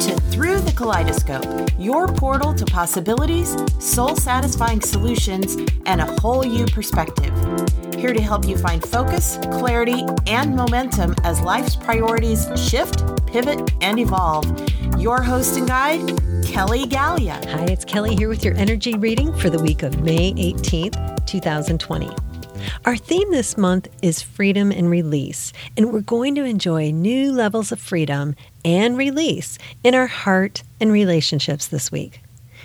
to Through the Kaleidoscope, your portal to possibilities, soul satisfying solutions, and a whole you perspective. Here to help you find focus, clarity, and momentum as life's priorities shift, pivot, and evolve. Your host and guide, Kelly Galea. Hi, it's Kelly here with your energy reading for the week of May 18th, 2020. Our theme this month is freedom and release, and we're going to enjoy new levels of freedom and release in our heart and relationships this week.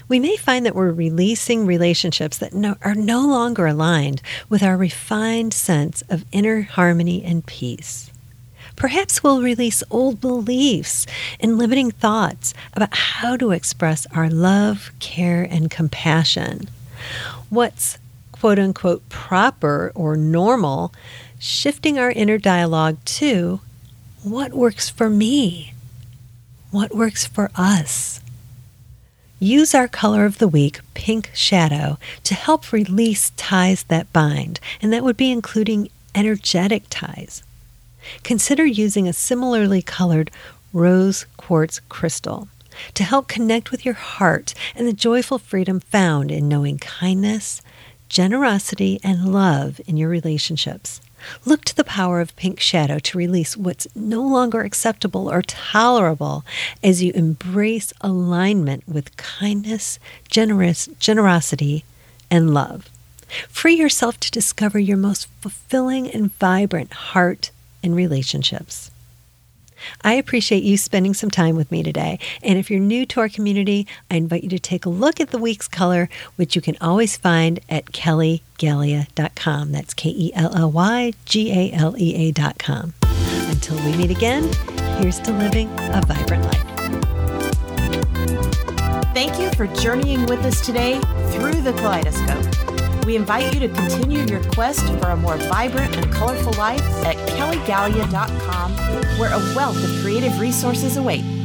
We may find that we're releasing relationships that no, are no longer aligned with our refined sense of inner harmony and peace. Perhaps we'll release old beliefs and limiting thoughts about how to express our love, care, and compassion. What's quote unquote proper or normal, shifting our inner dialogue to what works for me? What works for us? Use our color of the week, pink shadow, to help release ties that bind, and that would be including energetic ties. Consider using a similarly colored rose quartz crystal to help connect with your heart and the joyful freedom found in knowing kindness, generosity, and love in your relationships. Look to the power of pink shadow to release what's no longer acceptable or tolerable as you embrace alignment with kindness, generous, generosity, and love. Free yourself to discover your most fulfilling and vibrant heart and relationships. I appreciate you spending some time with me today. And if you're new to our community, I invite you to take a look at the week's color, which you can always find at kellygalea.com. That's K E L L Y G A L E A.com. Until we meet again, here's to living a vibrant life. Thank you for journeying with us today through the kaleidoscope. We invite you to continue your quest for a more vibrant and colorful life at kellygalea.com, where a wealth of creative resources await.